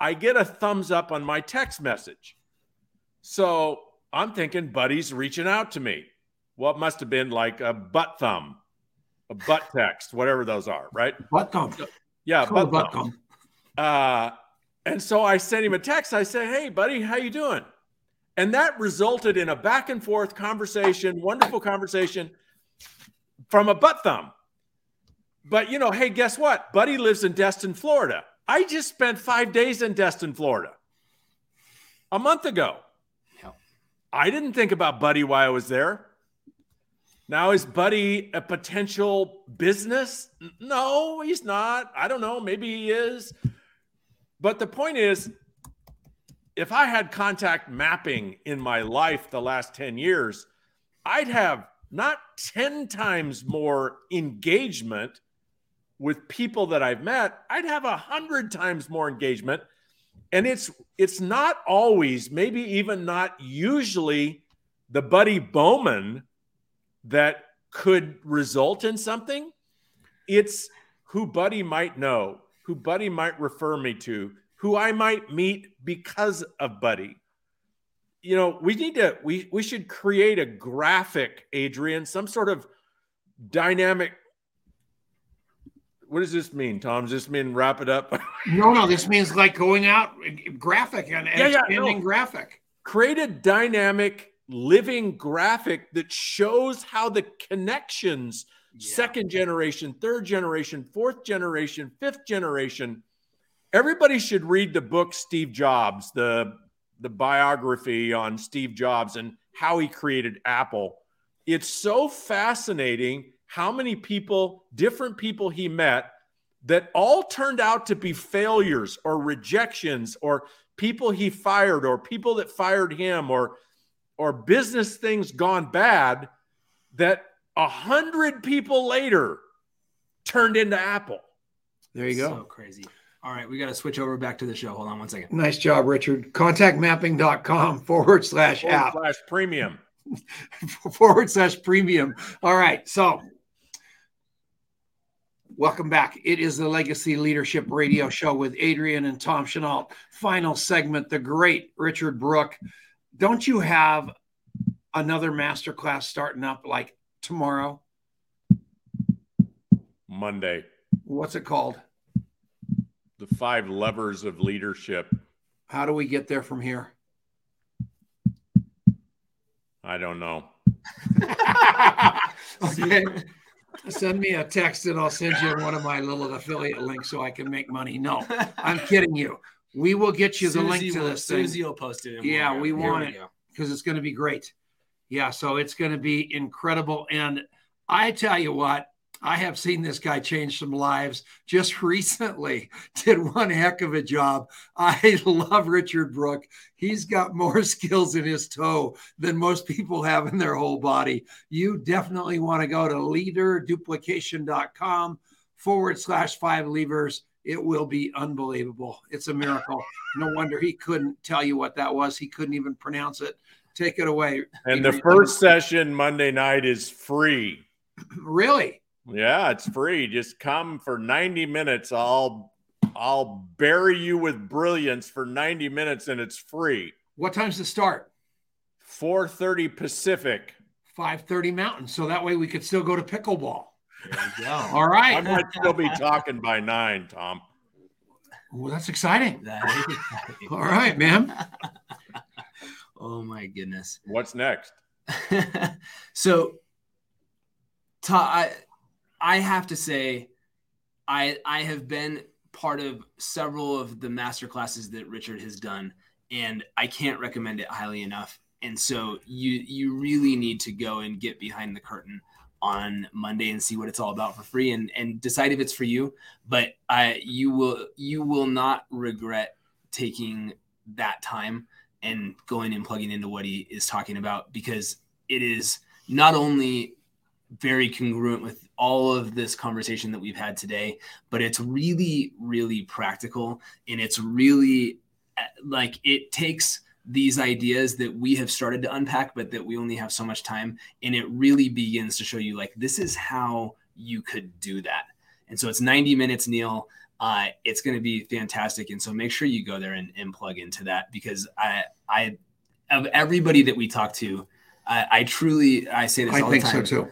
I get a thumbs up on my text message. So I'm thinking Buddy's reaching out to me. What well, must have been like a butt thumb, a butt text, whatever those are, right? Butt thumb. Yeah, butt, butt thumb. thumb. Uh, and so I sent him a text. I said, "Hey, buddy, how you doing?" And that resulted in a back and forth conversation, wonderful conversation from a butt thumb. But, you know, hey, guess what? Buddy lives in Destin, Florida. I just spent five days in Destin, Florida a month ago. I didn't think about Buddy while I was there. Now, is Buddy a potential business? No, he's not. I don't know. Maybe he is. But the point is, if I had contact mapping in my life the last 10 years, I'd have not 10 times more engagement with people that I've met. I'd have a hundred times more engagement. And it's it's not always, maybe even not usually the buddy Bowman that could result in something. It's who Buddy might know, who Buddy might refer me to, who I might meet because of Buddy. You know, we need to we we should create a graphic, Adrian, some sort of dynamic. What does this mean, Tom? Does this mean wrap it up? <laughs> no, no. This means like going out graphic and, and yeah, yeah, expanding no. graphic. Create a dynamic living graphic that shows how the connections yeah. second generation, third generation, fourth generation, fifth generation everybody should read the book Steve Jobs, the the biography on Steve Jobs and how he created Apple. It's so fascinating how many people, different people he met that all turned out to be failures or rejections or people he fired or people that fired him or or business things gone bad that a hundred people later turned into Apple. There you go. So crazy. All right, we got to switch over back to the show. Hold on one second. Nice job, Richard. Contactmapping.com <laughs> forward slash Forward app slash premium. <laughs> forward slash premium. All right. So, welcome back. It is the Legacy Leadership Radio Show with Adrian and Tom Chenault. Final segment, the great Richard Brooke. Don't you have another masterclass starting up like tomorrow? Monday. What's it called? The five levers of leadership. How do we get there from here? I don't know. <laughs> okay. Send me a text and I'll send you one of my little affiliate links so I can make money. No, I'm kidding you. We will get you the link to will- this thing Susie will post it. in Yeah, we Here want it. because it's going to be great. Yeah, so it's going to be incredible. And I tell you what, I have seen this guy change some lives just <laughs> recently. Did one heck of a job. I <laughs> love Richard Brooke. He's got more <laughs> skills in his toe than most people have in their whole body. You definitely want to go to leaderduplication.com forward slash five levers. It will be unbelievable. It's a miracle. No wonder he couldn't tell you what that was. He couldn't even pronounce it. Take it away. And the first session Monday night is free. <clears throat> Really? Yeah, it's free. Just come for 90 minutes. I'll I'll bury you with brilliance for 90 minutes and it's free. What time's the start? 4:30 Pacific. 5:30 Mountain. So that way we could still go to pickleball. There you go. All I might still be talking by 9, Tom. Well, that's exciting. That is exciting. All right, man. Oh my goodness. What's next? <laughs> so, Ta- I, I have to say, I I have been part of several of the master classes that Richard has done, and I can't recommend it highly enough. And so you you really need to go and get behind the curtain on Monday and see what it's all about for free and and decide if it's for you. But I you will you will not regret taking that time and going and plugging into what he is talking about because it is not only very congruent with all of this conversation that we've had today, but it's really, really practical. And it's really like it takes these ideas that we have started to unpack, but that we only have so much time. And it really begins to show you like, this is how you could do that. And so it's 90 minutes, Neil. Uh, it's going to be fantastic. And so make sure you go there and, and plug into that because I, I, of everybody that we talk to, I, I truly, I say this I all think so too.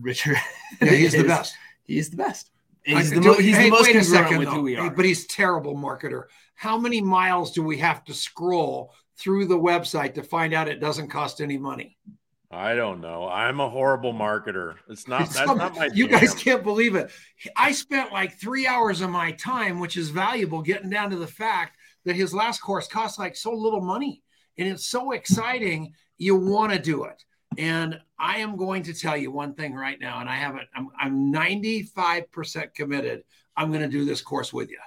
Richard. Yeah, he's the <laughs> is- best. He's the best. I- He's the, do- mo- he's hey, the most wait a second, with though. who we Hey, are. But he's terrible marketer. How many miles do we have to scroll through the website to find out it doesn't cost any money? I don't know. I'm a horrible marketer. It's not that's Some- not my you jam. guys can't believe it. I spent like three hours of my time, which is valuable, getting down to the fact that his last course costs like so little money. And it's so exciting. You want to do it. And I am going to tell you one thing right now, and I haven't, I'm, I'm 95% committed. I'm going to do this course with you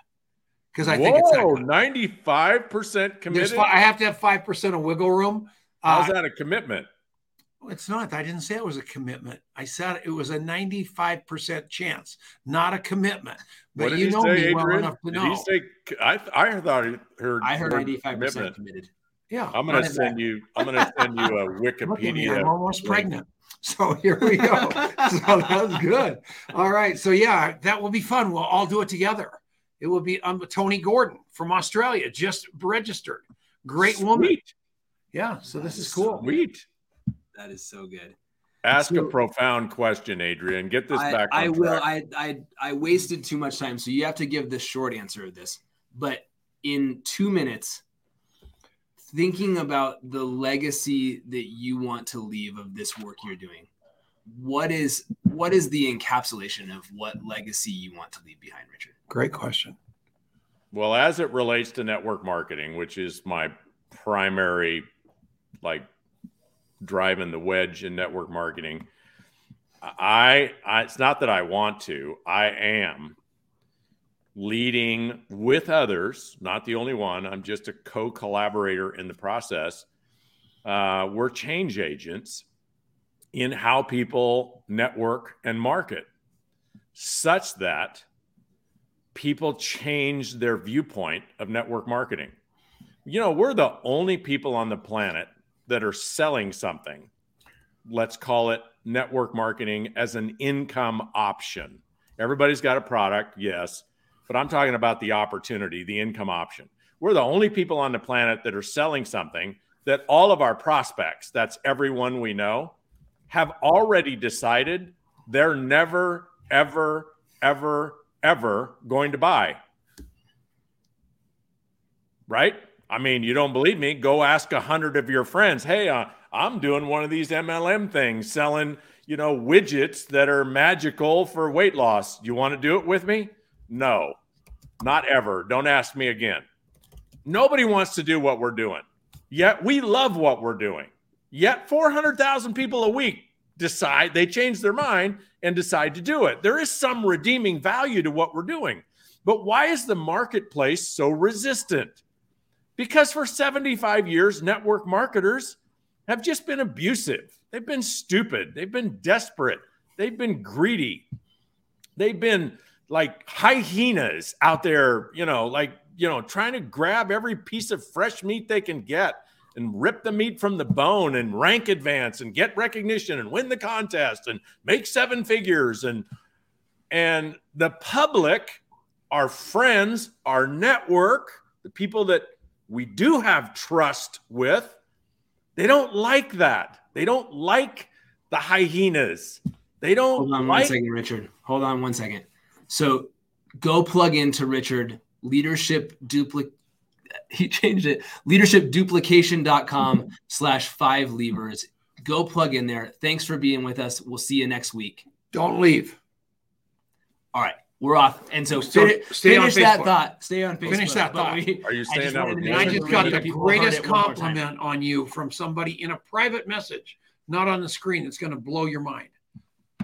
because I think it's Whoa. 95% There's committed. fi- I have to have 5% of wiggle room. How's Uh, that a commitment? It's not. I didn't say it was a commitment. I said it was a 95% chance, not a commitment. But you know say, me well enough to Did know. he say? I I thought he heard. I heard ninety-five percent committed. Yeah. I'm gonna not send you. I'm gonna send you a <laughs> Look at me. I'm Wikipedia. almost link. pregnant. So here we go. <laughs> so that was good. All right. So yeah, that will be fun. We'll all do it together. It will be um, Tony Gordon from Australia, just registered. Great woman. Yeah. So this That is is cool. Sweet. That is so good. Ask a profound question, Adrian. Get this I, back on I will. I, I I wasted too much time, so you have to give the short answer of this. But in two minutes, thinking about the legacy that you want to leave of this work you're doing, what is what is the encapsulation of what legacy you want to leave behind, Richard? Great question. Well, as it relates to network marketing, which is my primary, like, driving the wedge in network marketing, I, I it's not that I want to, I am leading with others, not the only one. I'm just a co collaborator in the process. Uh, we're change agents in how people network and market such that people change their viewpoint of network marketing. You know, we're the only people on the planet that are selling something. Let's call it network marketing as an income option. Everybody's got a product, yes, but I'm talking about the opportunity, the income option. We're the only people on the planet that are selling something that all of our prospects, that's everyone we know, have already decided they're never, ever, ever, ever going to buy. Right? I mean, you don't believe me? Go ask a hundred of your friends. Hey, uh, I'm doing one of these MLM things, selling, you know, widgets that are magical for weight loss. You want to do it with me? No, not ever. Don't ask me again. Nobody wants to do what we're doing. Yet we love what we're doing. Yet 400,000 people a week decide, they change their mind and decide to do it. There is some redeeming value to what we're doing. But why is the marketplace so resistant? Because for 75 years, network marketers have just been abusive. They've been stupid. They've been desperate. They've been greedy. They've been like hyenas out there, you know, like, you know, trying to grab every piece of fresh meat they can get and rip the meat from the bone and rank advance and get recognition and win the contest and make seven figures and and the public our friends our network the people that we do have trust with they don't like that. They don't like the hyenas. They don't hold on like- one second richard. Hold on one second so go plug into richard. Leadership duplicate he changed it. Leadershipduplication.com <laughs> slash five levers. Go plug in there. Thanks for being with us. We'll see you next week. Don't leave. all right. We're off. And so, So fini- stay on finish that thought. Stay on facebook. Finish that thought. we- Are you I saying just that wanted we're to And I just got the greatest it one more time. compliment on you from somebody in a private message, not on the screen. It's going to blow your mind.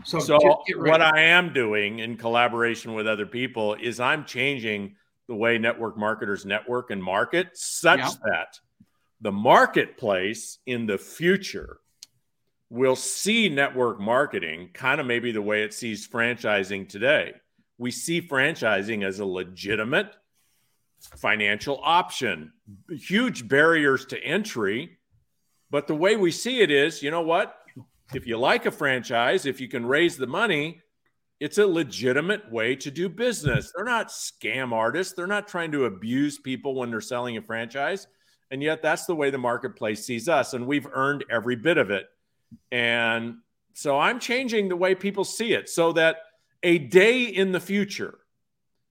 So, So just get ready. what I am doing in collaboration with other people is I'm changing the way network marketers network and market such Yeah. that the marketplace in the future will see network marketing kind of maybe the way it sees franchising today. We see franchising as a legitimate financial option, huge barriers to entry. But the way we see it is, you know what? If you like a franchise, if you can raise the money, it's a legitimate way to do business. They're not scam artists. They're not trying to abuse people when they're selling a franchise. And yet that's the way the marketplace sees us. And we've earned every bit of it. And so I'm changing the way people see it so that a day in the future,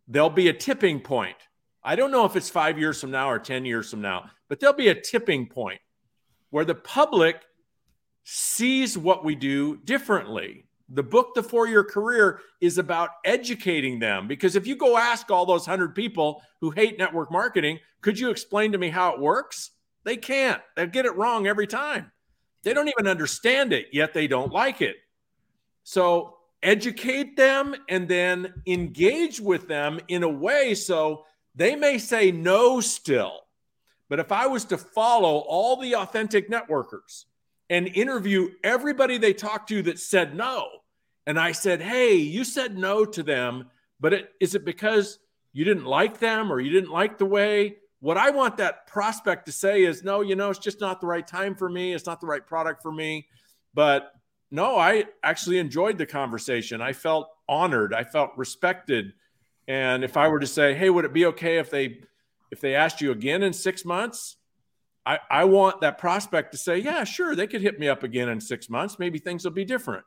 there'll be a tipping point. I don't know if it's five years from now or 10 years from now, but there'll be a tipping point where the public sees what we do differently. The book, The Four Year Career, is about educating them because if you go ask all those 100 people who hate network marketing, could you explain to me how it works? They can't. They get it wrong every time. They don't even understand it, yet they don't like it. So educate them and then engage with them in a way so they may say no still. But if I was to follow all the authentic networkers and interview everybody they talked to that said no, and I said, hey, you said no to them, but it, is it because you didn't like them or you didn't like the way? What I want that prospect to say is, no, you know, it's just not the right time for me. It's not the right product for me. But no, I actually enjoyed the conversation. I felt honored. I felt respected. And if I were to say, hey, would it be okay if they if they asked you again in six months? I, I want that prospect to say, yeah, sure, they could hit me up again in six months. Maybe things will be different.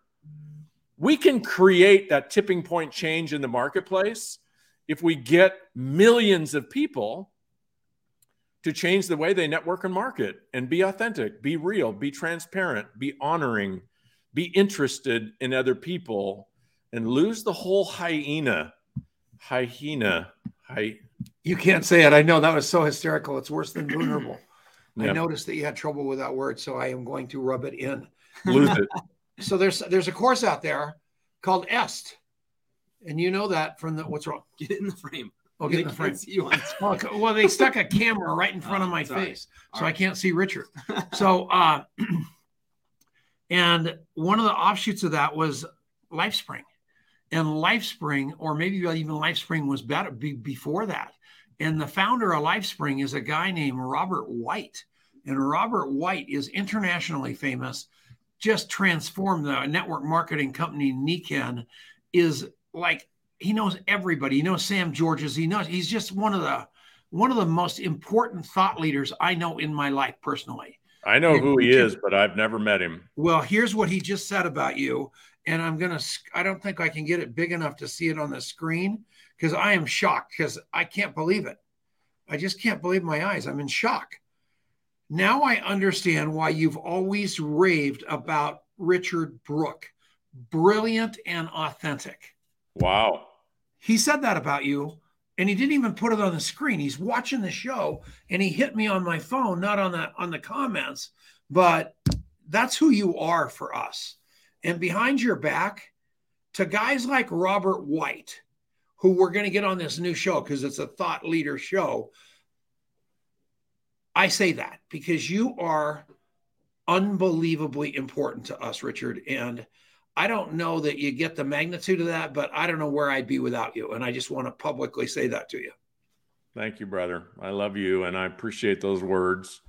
We can create that tipping point change in the marketplace if we get millions of people to change the way they network and market and be authentic, be real, be transparent, be honoring, be interested in other people, and lose the whole hyena, hyena, hy, You can't say it. I know that was so hysterical. It's worse than vulnerable. I noticed that you had trouble with that word, so I am going to rub it in. Lose it. <laughs> So there's there's a course out there called EST, and you know that from the what's wrong? Get it in the frame. Oh, They get in the frame. see you on Well, well, they stuck a <laughs> camera right in front of Oh, my sorry. face, so All I can't see Richard. <laughs> So, uh, <clears throat> and one of the offshoots of that was LifeSpring, and LifeSpring, or maybe even LifeSpring was better be, before that. And the founder of LifeSpring is a guy named Robert White, and Robert White is internationally famous. Just transformed the network marketing company Nikken is like he knows everybody. He knows Sam Georges. He knows he's just one of the one of the most important thought leaders I know in my life personally. I know Yeah, who he is, but I've never met him. Well, here's what he just said about you. And I'm to, I don't think I can get it big enough to see it on the screen because I am shocked because I can't believe it. I just can't believe my eyes. I'm in shock. Now I understand why you've always raved about Richard Brooke. Brilliant and authentic. Wow. He said that about you, and he didn't even put it on the screen. He's watching the show, and he hit me on my phone, not on the on the comments, but that's who you are for us. And behind your back, to guys like Robert White, who we're going to get on this new show because it's a thought leader show. I say that because you are unbelievably important to us, Richard. And I don't know that you get the magnitude of that, but I don't know where I'd be without you. And I just want to publicly say that to you. Thank you, brother. I love you, and I appreciate those words.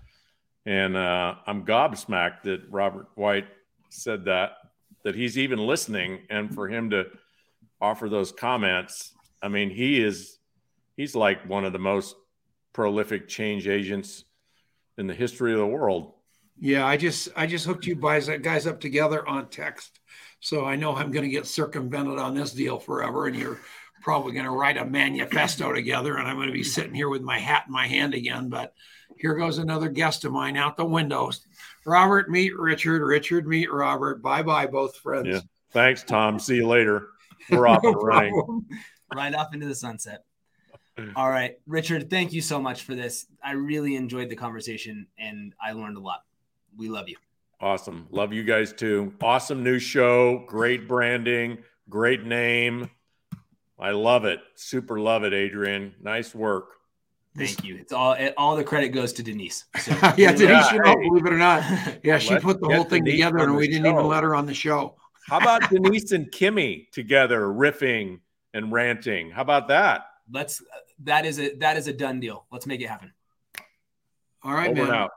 And uh, I'm gobsmacked that Robert White said that, that he's even listening, and for him to offer those comments. I mean, he is, he's like one of the most prolific change agents in the history of the world. Yeah, I just I just hooked you guys guys up together on text, so I know I'm going to get circumvented on this deal forever, and you're probably going to write a manifesto together, and I'm going to be sitting here with my hat in my hand again. But here goes another guest of mine out the window. Robert, meet Richard. Richard, meet Robert. Bye bye, both friends. Yeah. Thanks, Tom. See you later. We're <laughs> off No and running. Problem. right off into the sunset. Hmm. All right, Richard, thank you so much for this. I really enjoyed the conversation and I learned a lot. We love you. Awesome. Love you guys too. Awesome new show. Great branding. Great name. I love it. Super love it, Adrian. Nice work. Thank you. It's all it, all the credit goes to Denise. <laughs> So yeah, Denise, Yeah, you know, hey. believe it or not, <laughs> yeah, she Let's put the whole thing Denise together, and the we didn't even let her on the show. How about <laughs> Denise and Kimmy together riffing and ranting? How about that? let's that is a that is a done deal. Let's make it happen. All right, Over man.